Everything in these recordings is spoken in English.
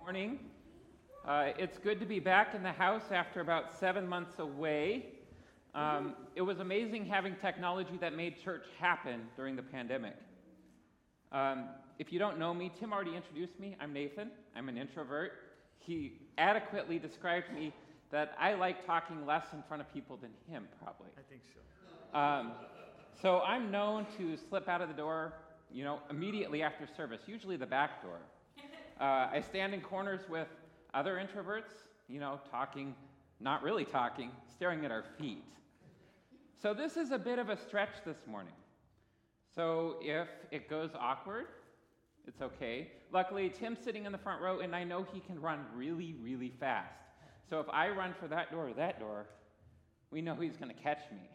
morning. Uh, it's good to be back in the house after about seven months away. Um, it was amazing having technology that made church happen during the pandemic. Um, if you don't know me, Tim already introduced me. I'm Nathan. I'm an introvert. He adequately described me that I like talking less in front of people than him, probably. I think so. Um, so I'm known to slip out of the door, you know, immediately after service, usually the back door. Uh, I stand in corners with other introverts, you know, talking, not really talking, staring at our feet. So this is a bit of a stretch this morning. So if it goes awkward, it's okay. Luckily, Tim's sitting in the front row, and I know he can run really, really fast. So if I run for that door or that door, we know he's going to catch me.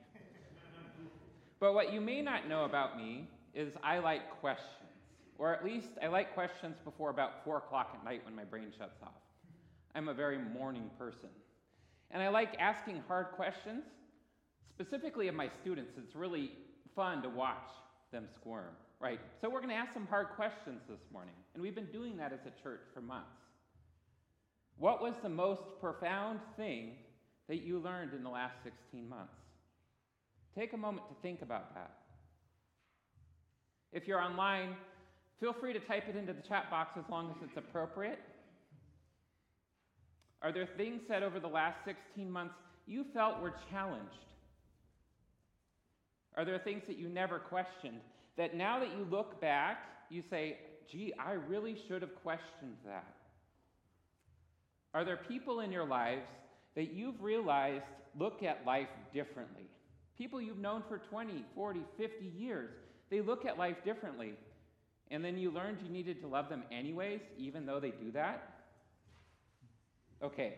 but what you may not know about me is I like questions. Or at least I like questions before about 4 o'clock at night when my brain shuts off. I'm a very morning person. And I like asking hard questions, specifically of my students. It's really fun to watch them squirm, right? So we're going to ask some hard questions this morning. And we've been doing that as a church for months. What was the most profound thing that you learned in the last 16 months? Take a moment to think about that. If you're online, Feel free to type it into the chat box as long as it's appropriate. Are there things said over the last 16 months you felt were challenged? Are there things that you never questioned that now that you look back, you say, gee, I really should have questioned that? Are there people in your lives that you've realized look at life differently? People you've known for 20, 40, 50 years, they look at life differently. And then you learned you needed to love them anyways, even though they do that? Okay,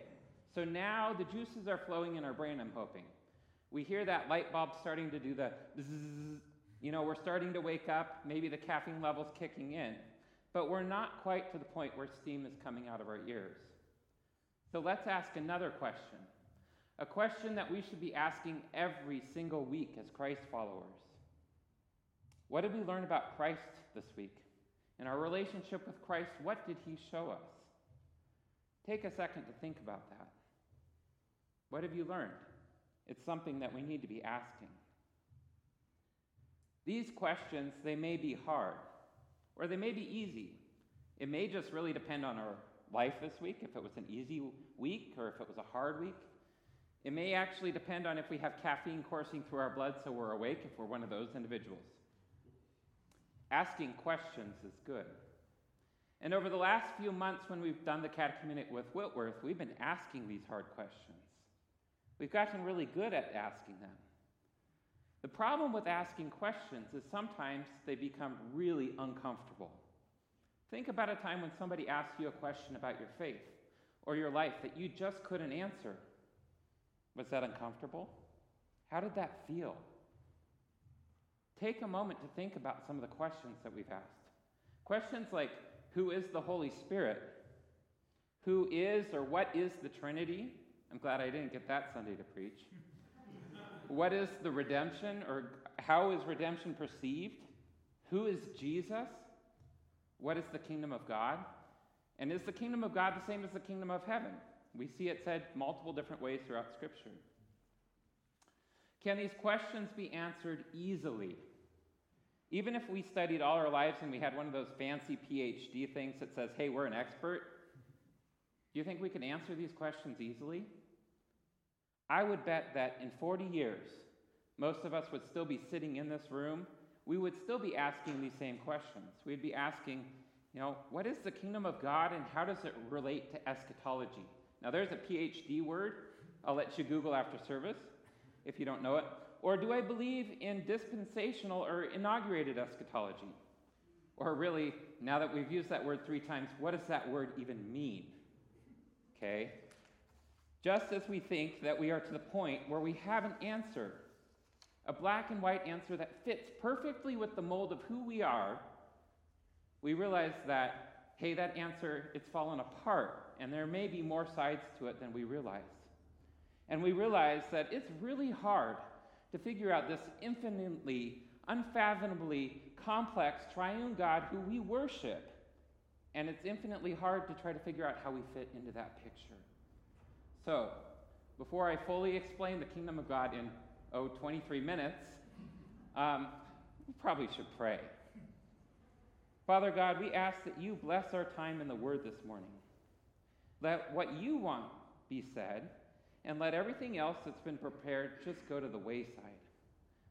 so now the juices are flowing in our brain, I'm hoping. We hear that light bulb starting to do the you know, we're starting to wake up, maybe the caffeine level's kicking in, but we're not quite to the point where steam is coming out of our ears. So let's ask another question. A question that we should be asking every single week as Christ followers. What did we learn about Christ this week? In our relationship with Christ, what did he show us? Take a second to think about that. What have you learned? It's something that we need to be asking. These questions, they may be hard, or they may be easy. It may just really depend on our life this week, if it was an easy week or if it was a hard week. It may actually depend on if we have caffeine coursing through our blood so we're awake, if we're one of those individuals. Asking questions is good. And over the last few months, when we've done the catechumenate with Whitworth, we've been asking these hard questions. We've gotten really good at asking them. The problem with asking questions is sometimes they become really uncomfortable. Think about a time when somebody asks you a question about your faith or your life that you just couldn't answer. Was that uncomfortable? How did that feel? Take a moment to think about some of the questions that we've asked. Questions like Who is the Holy Spirit? Who is or what is the Trinity? I'm glad I didn't get that Sunday to preach. what is the redemption or how is redemption perceived? Who is Jesus? What is the kingdom of God? And is the kingdom of God the same as the kingdom of heaven? We see it said multiple different ways throughout Scripture. Can these questions be answered easily? Even if we studied all our lives and we had one of those fancy PhD things that says, hey, we're an expert, do you think we can answer these questions easily? I would bet that in 40 years, most of us would still be sitting in this room. We would still be asking these same questions. We'd be asking, you know, what is the kingdom of God and how does it relate to eschatology? Now, there's a PhD word. I'll let you Google after service if you don't know it. Or do I believe in dispensational or inaugurated eschatology? Or really, now that we've used that word three times, what does that word even mean? Okay? Just as we think that we are to the point where we have an answer, a black and white answer that fits perfectly with the mold of who we are, we realize that, hey, that answer, it's fallen apart, and there may be more sides to it than we realize. And we realize that it's really hard to figure out this infinitely, unfathomably complex triune God who we worship And it's infinitely hard to try to figure out how we fit into that picture. So, before I fully explain the kingdom of God in, oh, 23 minutes, um, we probably should pray. Father God, we ask that you bless our time in the Word this morning. Let what you want be said, and let everything else that's been prepared just go to the wayside.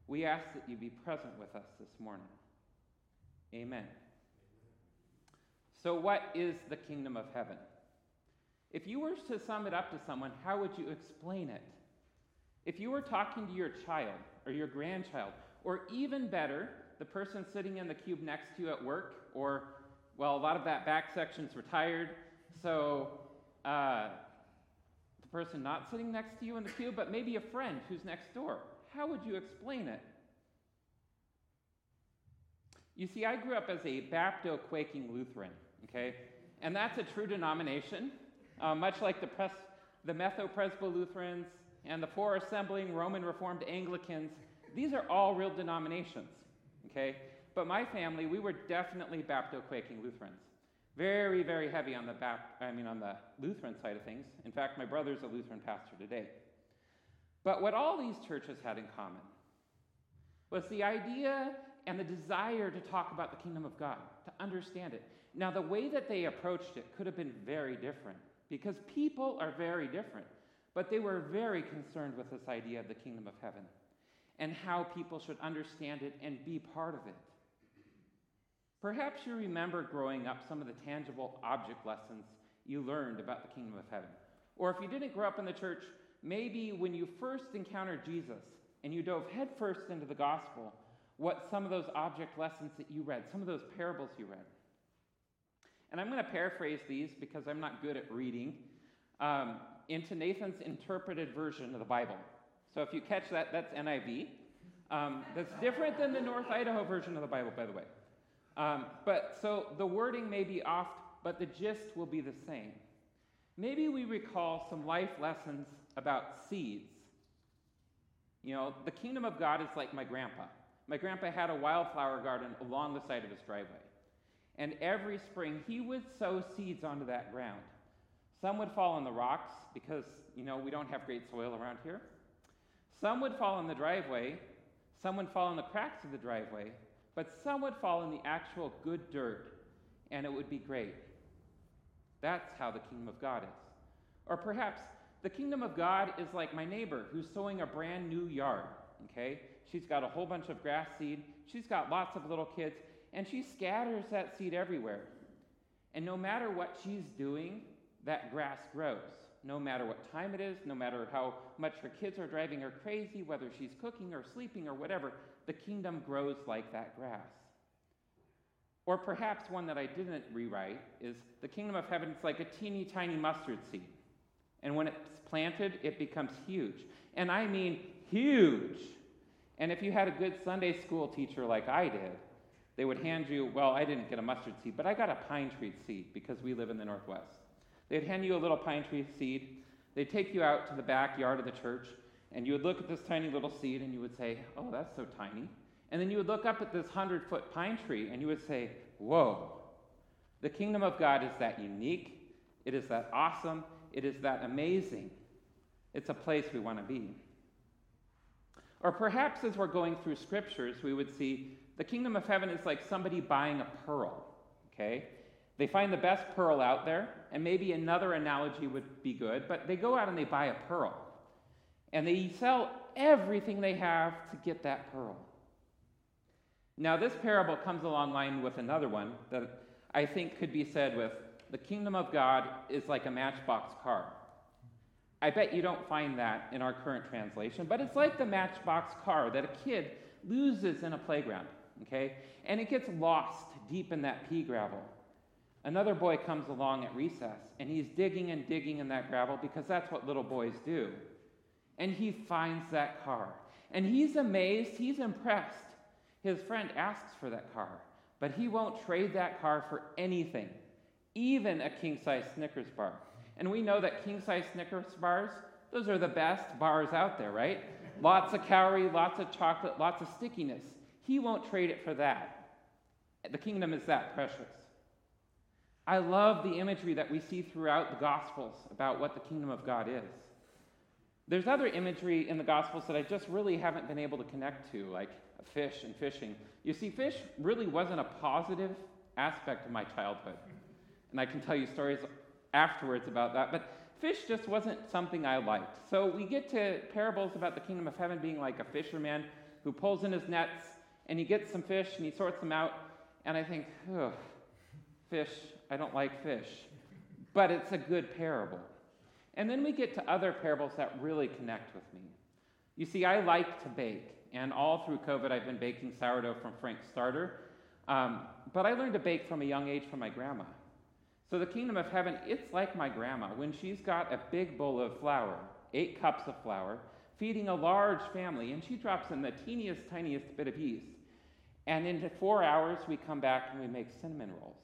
We ask that you be present with us this morning. Amen. So, what is the kingdom of heaven? If you were to sum it up to someone, how would you explain it? If you were talking to your child or your grandchild, or even better, the person sitting in the cube next to you at work, or, well, a lot of that back section's retired, so uh, the person not sitting next to you in the pew, but maybe a friend who's next door, how would you explain it? You see, I grew up as a Bapto quaking Lutheran okay? And that's a true denomination, uh, much like the, Pres- the Metho Presbo Lutherans and the four assembling Roman Reformed Anglicans. These are all real denominations, okay? But my family, we were definitely Bapto quaking Lutherans. Very, very heavy on the back, I mean on the Lutheran side of things. In fact, my brother's a Lutheran pastor today. But what all these churches had in common was the idea and the desire to talk about the kingdom of God, to understand it. Now, the way that they approached it could have been very different because people are very different, but they were very concerned with this idea of the kingdom of heaven and how people should understand it and be part of it. Perhaps you remember growing up some of the tangible object lessons you learned about the kingdom of heaven. Or if you didn't grow up in the church, maybe when you first encountered Jesus and you dove headfirst into the gospel, what some of those object lessons that you read, some of those parables you read. And I'm going to paraphrase these because I'm not good at reading um, into Nathan's interpreted version of the Bible. So if you catch that, that's NIV. Um, that's different than the North Idaho version of the Bible, by the way. Um, but so the wording may be off, but the gist will be the same. Maybe we recall some life lessons about seeds. You know, the kingdom of God is like my grandpa. My grandpa had a wildflower garden along the side of his driveway. And every spring, he would sow seeds onto that ground. Some would fall on the rocks because, you know, we don't have great soil around here. Some would fall in the driveway. Some would fall in the cracks of the driveway. But some would fall in the actual good dirt, and it would be great. That's how the kingdom of God is. Or perhaps the kingdom of God is like my neighbor who's sowing a brand new yard, okay? She's got a whole bunch of grass seed. She's got lots of little kids and she scatters that seed everywhere. And no matter what she's doing, that grass grows. No matter what time it is, no matter how much her kids are driving her crazy, whether she's cooking or sleeping or whatever, the kingdom grows like that grass. Or perhaps one that I didn't rewrite is the kingdom of heaven is like a teeny tiny mustard seed. And when it's planted, it becomes huge. And I mean huge. And if you had a good Sunday school teacher like I did, they would hand you, well, I didn't get a mustard seed, but I got a pine tree seed because we live in the Northwest. They'd hand you a little pine tree seed. They'd take you out to the backyard of the church, and you would look at this tiny little seed and you would say, oh, that's so tiny. And then you would look up at this 100 foot pine tree and you would say, whoa, the kingdom of God is that unique, it is that awesome, it is that amazing. It's a place we want to be. Or perhaps as we're going through scriptures, we would see the kingdom of heaven is like somebody buying a pearl, okay? They find the best pearl out there, and maybe another analogy would be good, but they go out and they buy a pearl. And they sell everything they have to get that pearl. Now, this parable comes along line with another one that I think could be said with the kingdom of God is like a matchbox car. I bet you don't find that in our current translation, but it's like the matchbox car that a kid loses in a playground okay? And it gets lost deep in that pea gravel. Another boy comes along at recess and he's digging and digging in that gravel because that's what little boys do. And he finds that car. And he's amazed, he's impressed. His friend asks for that car, but he won't trade that car for anything, even a king size Snickers bar. And we know that king size Snickers bars, those are the best bars out there, right? lots of calorie, lots of chocolate, lots of stickiness. He won't trade it for that. The kingdom is that precious. I love the imagery that we see throughout the Gospels about what the kingdom of God is. There's other imagery in the Gospels that I just really haven't been able to connect to, like fish and fishing. You see, fish really wasn't a positive aspect of my childhood. And I can tell you stories afterwards about that, but fish just wasn't something I liked. So we get to parables about the kingdom of heaven being like a fisherman who pulls in his nets and he gets some fish and he sorts them out. And I think, ugh, fish, I don't like fish. But it's a good parable. And then we get to other parables that really connect with me. You see, I like to bake, and all through COVID, I've been baking sourdough from Frank's Starter. Um, but I learned to bake from a young age from my grandma. So the kingdom of heaven, it's like my grandma when she's got a big bowl of flour, eight cups of flour, feeding a large family, and she drops in the teeniest, tiniest bit of yeast. And in four hours, we come back and we make cinnamon rolls.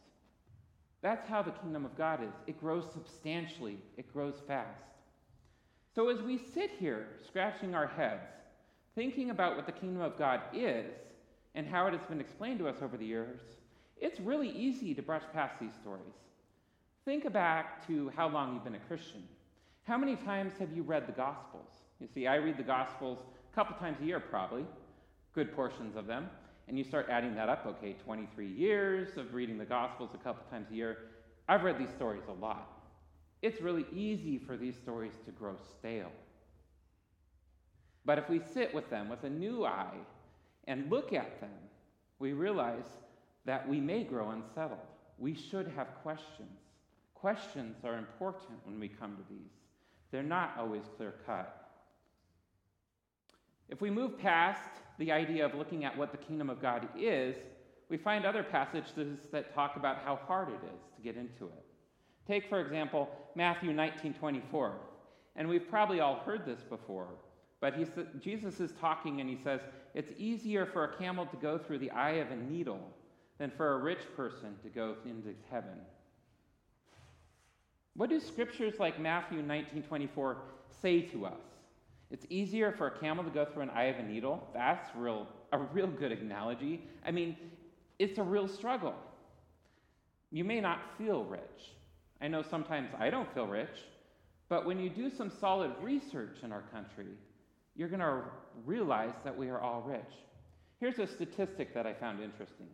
That's how the kingdom of God is. It grows substantially, it grows fast. So as we sit here scratching our heads, thinking about what the kingdom of God is and how it has been explained to us over the years, it's really easy to brush past these stories. Think back to how long you've been a Christian. How many times have you read the Gospels? You see, I read the Gospels a couple times a year, probably, good portions of them. And you start adding that up, okay, 23 years of reading the Gospels a couple times a year. I've read these stories a lot. It's really easy for these stories to grow stale. But if we sit with them with a new eye and look at them, we realize that we may grow unsettled. We should have questions. Questions are important when we come to these, they're not always clear cut. If we move past the idea of looking at what the kingdom of God is, we find other passages that talk about how hard it is to get into it. Take, for example, Matthew 19 24. And we've probably all heard this before, but Jesus is talking and he says, It's easier for a camel to go through the eye of a needle than for a rich person to go into heaven. What do scriptures like Matthew 19 24 say to us? It's easier for a camel to go through an eye of a needle. That's real, a real good analogy. I mean, it's a real struggle. You may not feel rich. I know sometimes I don't feel rich, but when you do some solid research in our country, you're going to realize that we are all rich. Here's a statistic that I found interesting.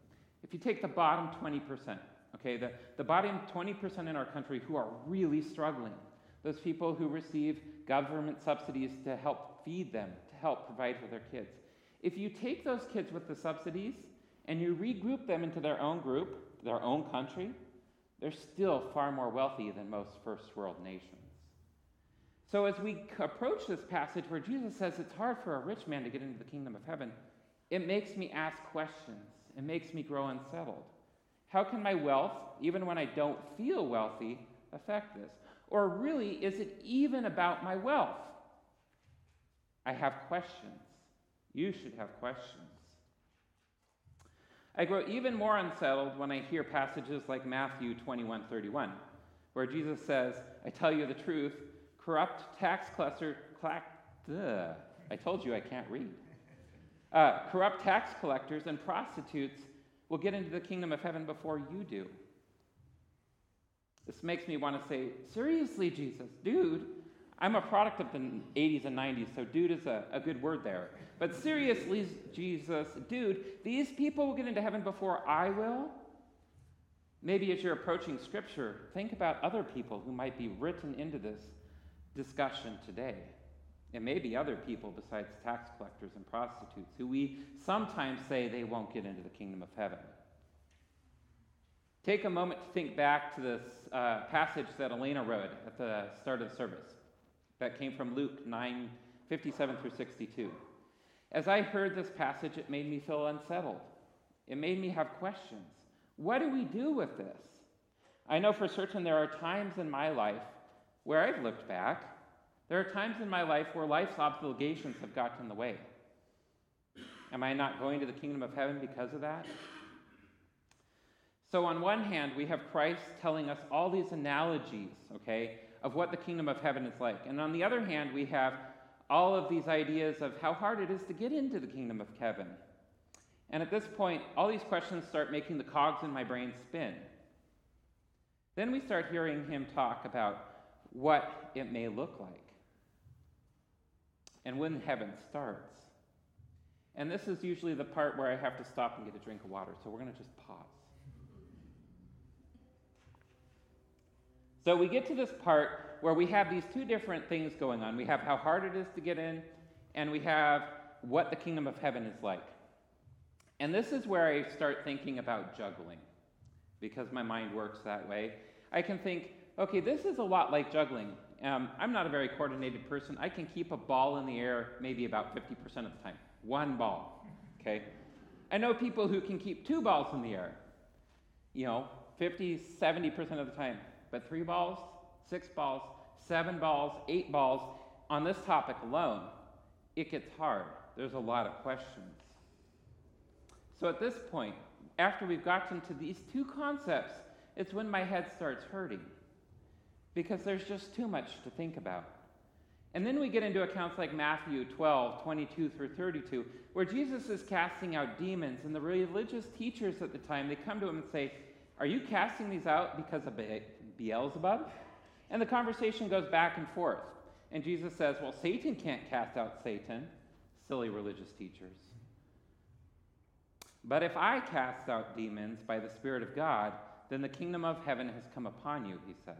If you take the bottom 20%, okay, the, the bottom 20% in our country who are really struggling, those people who receive government subsidies to help feed them, to help provide for their kids. If you take those kids with the subsidies and you regroup them into their own group, their own country, they're still far more wealthy than most first world nations. So, as we approach this passage where Jesus says it's hard for a rich man to get into the kingdom of heaven, it makes me ask questions. It makes me grow unsettled. How can my wealth, even when I don't feel wealthy, affect this? Or really, is it even about my wealth? I have questions. You should have questions. I grow even more unsettled when I hear passages like Matthew 21 31, where Jesus says, I tell you the truth, corrupt tax collector, clack, I told you I can't read. Uh, corrupt tax collectors and prostitutes will get into the kingdom of heaven before you do. This makes me want to say, seriously, Jesus, dude, I'm a product of the 80s and 90s, so dude is a, a good word there. But seriously, Jesus, dude, these people will get into heaven before I will? Maybe as you're approaching Scripture, think about other people who might be written into this discussion today. And maybe other people besides tax collectors and prostitutes who we sometimes say they won't get into the kingdom of heaven. Take a moment to think back to this uh, passage that Elena read at the start of the service that came from Luke 9 57 through 62. As I heard this passage, it made me feel unsettled. It made me have questions. What do we do with this? I know for certain there are times in my life where I've looked back. There are times in my life where life's obligations have gotten in the way. Am I not going to the kingdom of heaven because of that? So, on one hand, we have Christ telling us all these analogies, okay, of what the kingdom of heaven is like. And on the other hand, we have all of these ideas of how hard it is to get into the kingdom of heaven. And at this point, all these questions start making the cogs in my brain spin. Then we start hearing him talk about what it may look like and when heaven starts. And this is usually the part where I have to stop and get a drink of water, so we're going to just pause. So we get to this part where we have these two different things going on. We have how hard it is to get in, and we have what the kingdom of heaven is like. And this is where I start thinking about juggling, because my mind works that way. I can think, okay, this is a lot like juggling. Um, I'm not a very coordinated person. I can keep a ball in the air maybe about 50% of the time. One ball, okay? I know people who can keep two balls in the air, you know, 50, 70% of the time. But three balls, six balls, seven balls, eight balls, on this topic alone, it gets hard. There's a lot of questions. So at this point, after we've gotten to these two concepts, it's when my head starts hurting because there's just too much to think about. And then we get into accounts like Matthew 12, 22 through 32, where Jesus is casting out demons, and the religious teachers at the time, they come to him and say, Are you casting these out because of Beelzebub? And the conversation goes back and forth. And Jesus says, Well, Satan can't cast out Satan, silly religious teachers. But if I cast out demons by the Spirit of God, then the kingdom of heaven has come upon you, he says.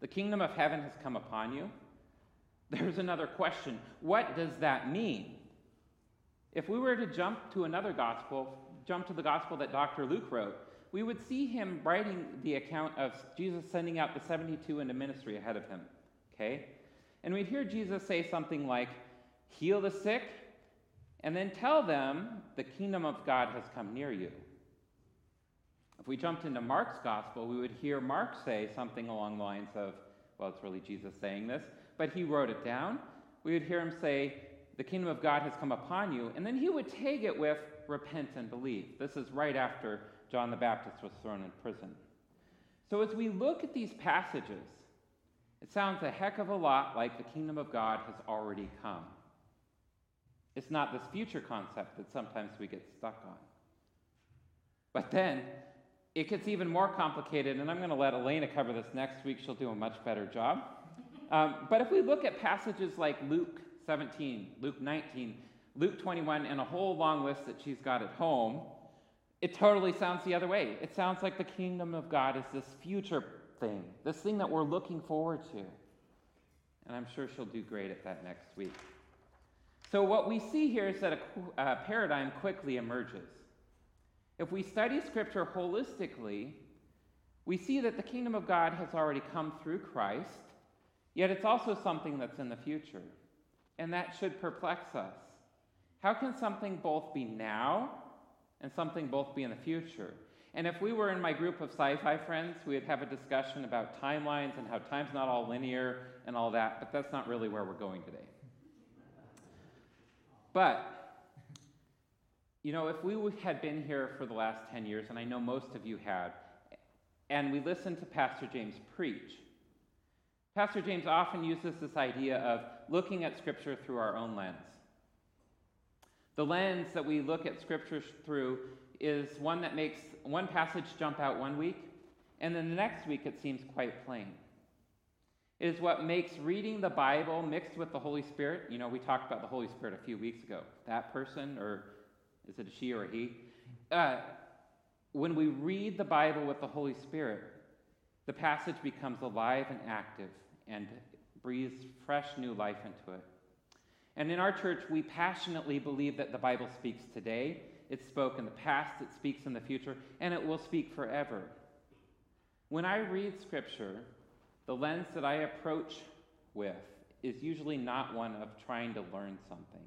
The kingdom of heaven has come upon you. There's another question. What does that mean? If we were to jump to another gospel, jump to the gospel that Dr. Luke wrote, we would see him writing the account of Jesus sending out the 72 into ministry ahead of him. Okay? And we'd hear Jesus say something like, Heal the sick, and then tell them the kingdom of God has come near you. If we jumped into Mark's gospel, we would hear Mark say something along the lines of, well, it's really Jesus saying this, but he wrote it down. We would hear him say, the kingdom of God has come upon you, and then he would tag it with, repent and believe. This is right after John the Baptist was thrown in prison. So as we look at these passages, it sounds a heck of a lot like the kingdom of God has already come. It's not this future concept that sometimes we get stuck on. But then it gets even more complicated, and I'm going to let Elena cover this next week. She'll do a much better job. Um, but if we look at passages like Luke 17, Luke 19, Luke 21, and a whole long list that she's got at home, it totally sounds the other way. It sounds like the kingdom of God is this future thing, this thing that we're looking forward to. And I'm sure she'll do great at that next week. So, what we see here is that a, a uh, paradigm quickly emerges. If we study Scripture holistically, we see that the kingdom of God has already come through Christ, yet it's also something that's in the future. And that should perplex us. How can something both be now and something both be in the future? And if we were in my group of sci fi friends, we would have a discussion about timelines and how time's not all linear and all that, but that's not really where we're going today. But you know, if we had been here for the last 10 years, and I know most of you had, and we listened to Pastor James preach, Pastor James often uses this idea of looking at Scripture through our own lens. The lens that we look at scriptures through is one that makes one passage jump out one week, and then the next week it seems quite plain. It is what makes reading the Bible mixed with the Holy Spirit. You know, we talked about the Holy Spirit a few weeks ago. That person or is it a she or a he? Uh, when we read the Bible with the Holy Spirit, the passage becomes alive and active and breathes fresh new life into it. And in our church, we passionately believe that the Bible speaks today, it spoke in the past, it speaks in the future, and it will speak forever. When I read Scripture, the lens that I approach with is usually not one of trying to learn something.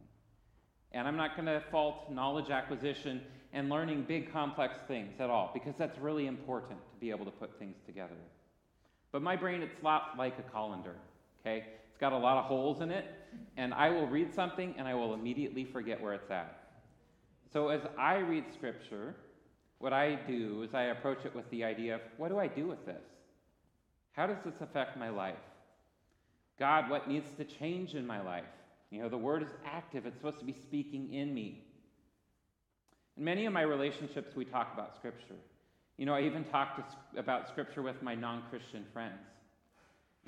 And I'm not going to fault knowledge acquisition and learning big complex things at all, because that's really important to be able to put things together. But my brain, it's a lot like a colander, okay? Got a lot of holes in it, and I will read something and I will immediately forget where it's at. So as I read scripture, what I do is I approach it with the idea of what do I do with this? How does this affect my life? God, what needs to change in my life? You know, the word is active, it's supposed to be speaking in me. In many of my relationships, we talk about Scripture. You know, I even talk to, about Scripture with my non Christian friends.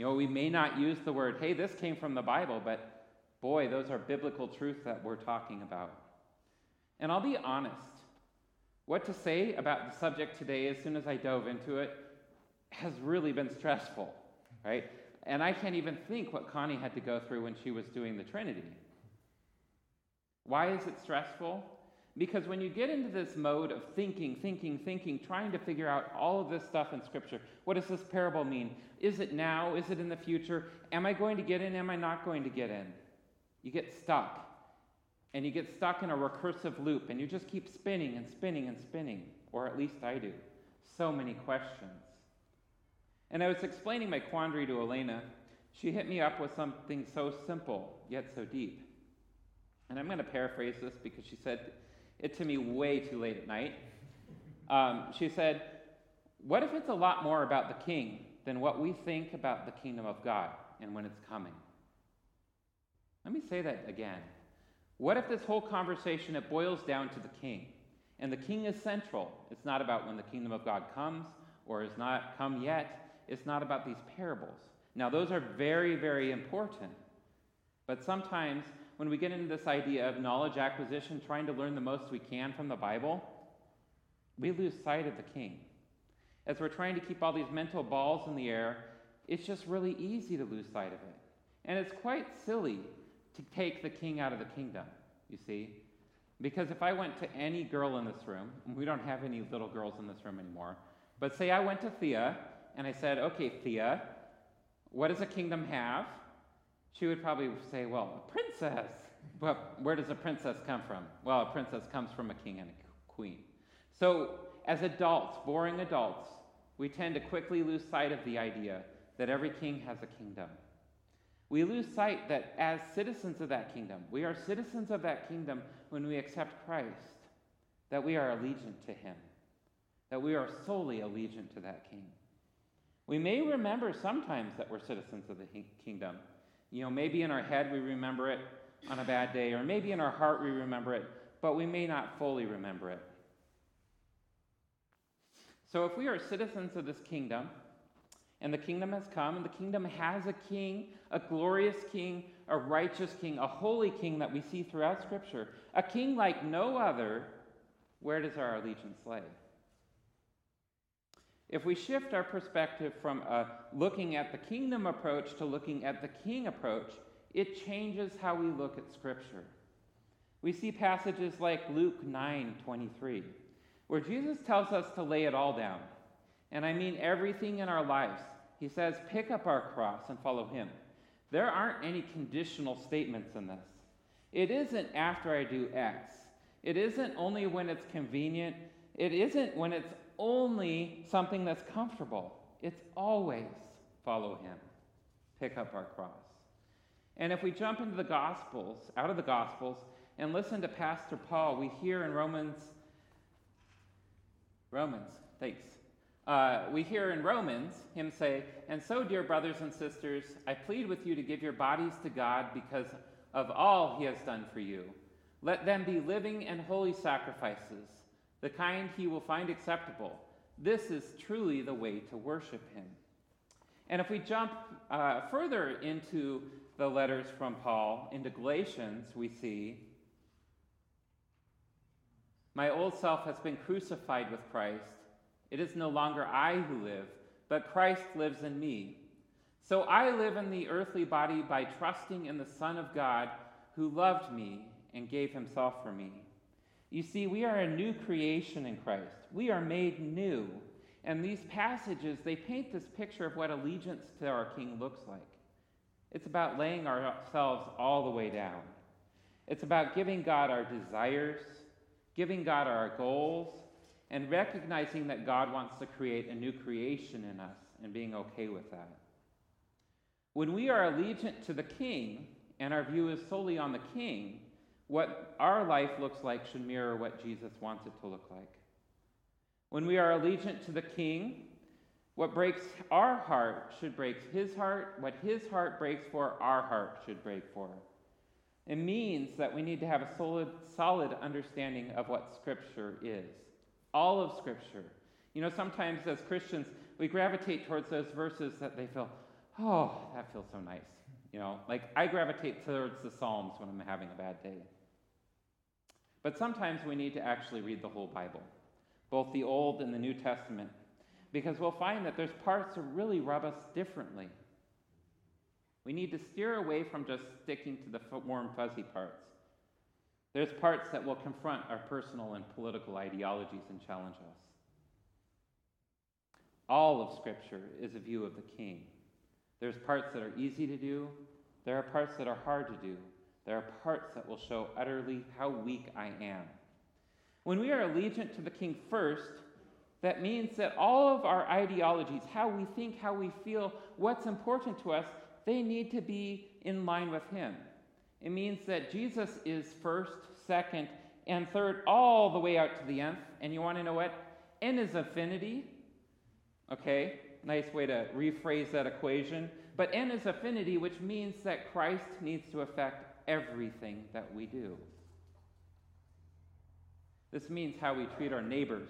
You know, we may not use the word, hey, this came from the Bible, but boy, those are biblical truths that we're talking about. And I'll be honest, what to say about the subject today, as soon as I dove into it, has really been stressful, right? And I can't even think what Connie had to go through when she was doing the Trinity. Why is it stressful? Because when you get into this mode of thinking, thinking, thinking, trying to figure out all of this stuff in Scripture, what does this parable mean? Is it now? Is it in the future? Am I going to get in? Am I not going to get in? You get stuck. And you get stuck in a recursive loop, and you just keep spinning and spinning and spinning, or at least I do. So many questions. And I was explaining my quandary to Elena. She hit me up with something so simple, yet so deep. And I'm going to paraphrase this because she said it to me way too late at night. Um, she said, What if it's a lot more about the king than what we think about the kingdom of God and when it's coming? Let me say that again. What if this whole conversation it boils down to the king? And the king is central. It's not about when the kingdom of God comes or is not come yet. It's not about these parables. Now, those are very, very important. But sometimes when we get into this idea of knowledge acquisition, trying to learn the most we can from the Bible, we lose sight of the king. As we're trying to keep all these mental balls in the air, it's just really easy to lose sight of it. And it's quite silly to take the king out of the kingdom, you see? Because if I went to any girl in this room, we don't have any little girls in this room anymore, but say I went to Thea and I said, Okay, Thea, what does a kingdom have? She would probably say, Well, a princess. Well, where does a princess come from? Well, a princess comes from a king and a queen. So, as adults, boring adults, we tend to quickly lose sight of the idea that every king has a kingdom. We lose sight that as citizens of that kingdom, we are citizens of that kingdom when we accept Christ, that we are allegiant to him, that we are solely allegiant to that king. We may remember sometimes that we're citizens of the kingdom. You know, maybe in our head we remember it on a bad day, or maybe in our heart we remember it, but we may not fully remember it. So if we are citizens of this kingdom, and the kingdom has come, and the kingdom has a king, a glorious king, a righteous king, a holy king that we see throughout Scripture, a king like no other, where does our allegiance lay? If we shift our perspective from a looking at the kingdom approach to looking at the king approach, it changes how we look at Scripture. We see passages like Luke 9 23, where Jesus tells us to lay it all down. And I mean everything in our lives he says, pick up our cross and follow him. There aren't any conditional statements in this. It isn't after I do X. It isn't only when it's convenient. It isn't when it's only something that's comfortable. It's always follow him. Pick up our cross. And if we jump into the Gospels, out of the Gospels, and listen to Pastor Paul, we hear in Romans, Romans, thanks. Uh, we hear in Romans him say, And so, dear brothers and sisters, I plead with you to give your bodies to God because of all he has done for you. Let them be living and holy sacrifices, the kind he will find acceptable. This is truly the way to worship him. And if we jump uh, further into the letters from Paul, into Galatians, we see, My old self has been crucified with Christ. It is no longer I who live, but Christ lives in me. So I live in the earthly body by trusting in the Son of God who loved me and gave himself for me. You see, we are a new creation in Christ. We are made new. And these passages, they paint this picture of what allegiance to our King looks like. It's about laying ourselves all the way down. It's about giving God our desires, giving God our goals, and recognizing that God wants to create a new creation in us and being okay with that. When we are allegiant to the king and our view is solely on the king, what our life looks like should mirror what Jesus wants it to look like. When we are allegiant to the king, what breaks our heart should break his heart. What his heart breaks for, our heart should break for. It means that we need to have a solid, solid understanding of what Scripture is all of Scripture. You know, sometimes as Christians, we gravitate towards those verses that they feel, oh, that feels so nice. You know, like I gravitate towards the Psalms when I'm having a bad day. But sometimes we need to actually read the whole Bible, both the Old and the New Testament, because we'll find that there's parts that really rub us differently. We need to steer away from just sticking to the warm, fuzzy parts. There's parts that will confront our personal and political ideologies and challenge us. All of Scripture is a view of the King. There's parts that are easy to do, there are parts that are hard to do, there are parts that will show utterly how weak I am. When we are allegiant to the King first, that means that all of our ideologies, how we think, how we feel, what's important to us, they need to be in line with Him. It means that Jesus is first, second, and third, all the way out to the nth. And you want to know what? N is affinity. Okay, nice way to rephrase that equation. But N is affinity, which means that Christ needs to affect everything that we do. This means how we treat our neighbors,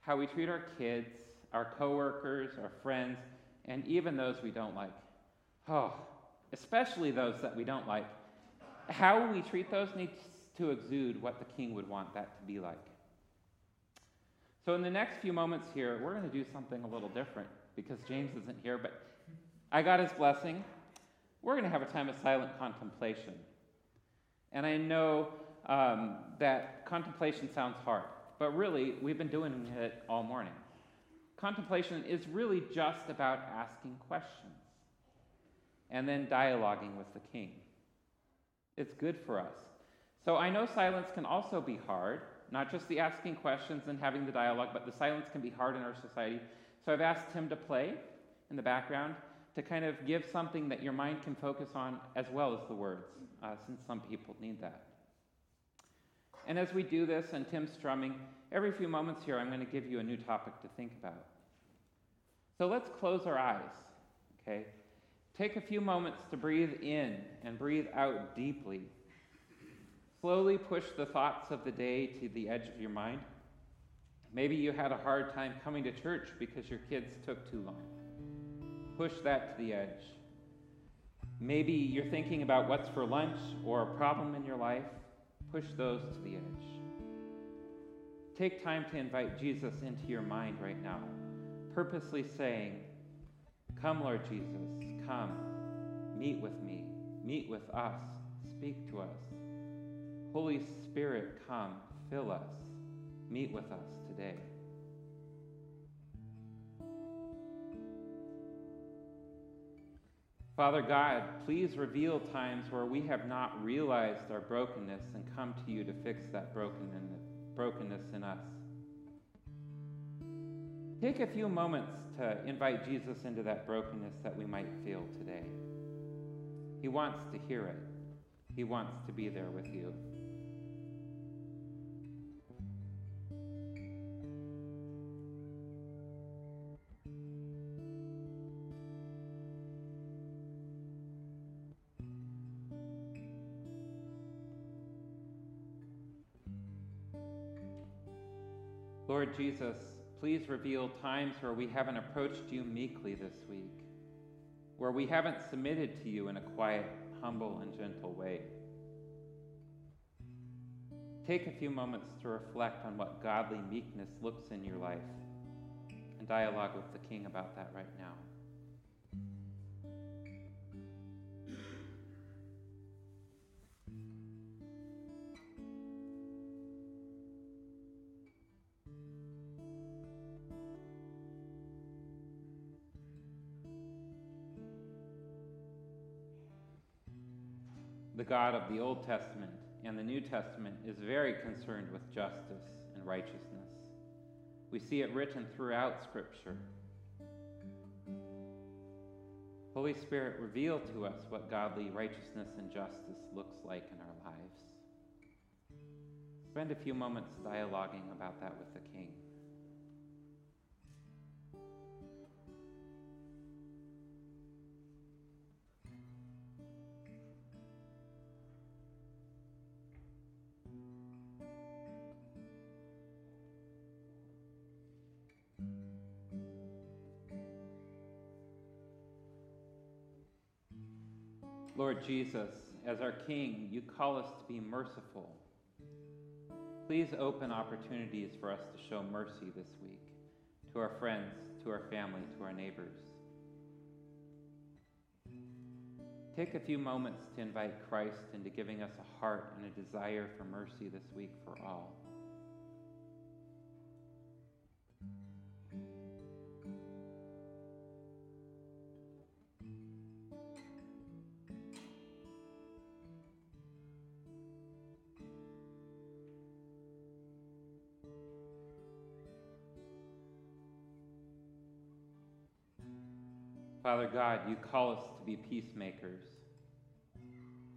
how we treat our kids, our coworkers, our friends, and even those we don't like. Oh, especially those that we don't like. How we treat those needs to exude what the king would want that to be like. So, in the next few moments here, we're going to do something a little different because James isn't here, but I got his blessing. We're going to have a time of silent contemplation. And I know um, that contemplation sounds hard, but really, we've been doing it all morning. Contemplation is really just about asking questions and then dialoguing with the king. It's good for us. So I know silence can also be hard, not just the asking questions and having the dialogue, but the silence can be hard in our society. So I've asked him to play in the background to kind of give something that your mind can focus on as well as the words, uh, since some people need that. And as we do this, and Tim's strumming, every few moments here, I'm going to give you a new topic to think about. So let's close our eyes, okay? Take a few moments to breathe in and breathe out deeply. Slowly push the thoughts of the day to the edge of your mind. Maybe you had a hard time coming to church because your kids took too long. Push that to the edge. Maybe you're thinking about what's for lunch or a problem in your life. Push those to the edge. Take time to invite Jesus into your mind right now, purposely saying, Come, Lord Jesus, come. Meet with me. Meet with us. Speak to us. Holy Spirit, come. Fill us. Meet with us today. Father God, please reveal times where we have not realized our brokenness and come to you to fix that brokenness in us. Take a few moments to invite Jesus into that brokenness that we might feel today. He wants to hear it, He wants to be there with you. Lord Jesus, please reveal times where we haven't approached you meekly this week, where we haven't submitted to you in a quiet, humble, and gentle way. Take a few moments to reflect on what godly meekness looks in your life and dialogue with the King about that right now. God of the Old Testament and the New Testament is very concerned with justice and righteousness. We see it written throughout Scripture. Holy Spirit, reveal to us what godly righteousness and justice looks like in our lives. Spend a few moments dialoguing about that with the King. Lord Jesus, as our King, you call us to be merciful. Please open opportunities for us to show mercy this week to our friends, to our family, to our neighbors. Take a few moments to invite Christ into giving us a heart and a desire for mercy this week for all. Father God, you call us to be peacemakers.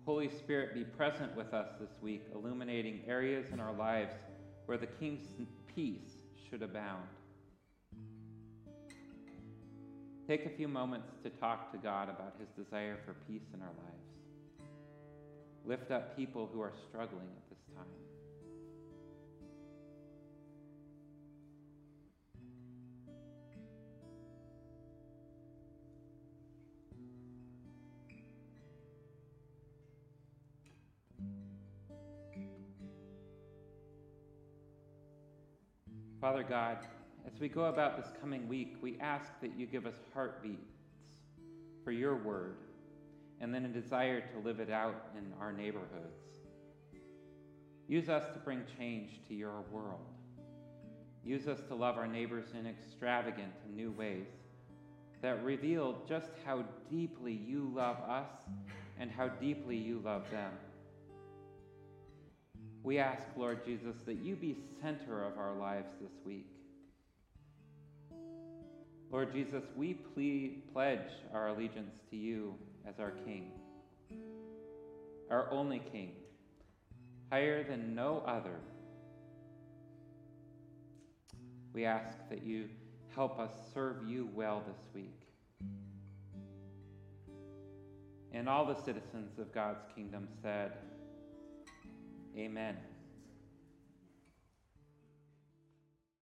Holy Spirit, be present with us this week, illuminating areas in our lives where the King's peace should abound. Take a few moments to talk to God about his desire for peace in our lives. Lift up people who are struggling at this time. Father God, as we go about this coming week, we ask that you give us heartbeats for your word and then a desire to live it out in our neighborhoods. Use us to bring change to your world. Use us to love our neighbors in extravagant and new ways that reveal just how deeply you love us and how deeply you love them. We ask, Lord Jesus, that you be center of our lives this week. Lord Jesus, we ple- pledge our allegiance to you as our King, our only King, higher than no other. We ask that you help us serve you well this week. And all the citizens of God's kingdom said, Amen.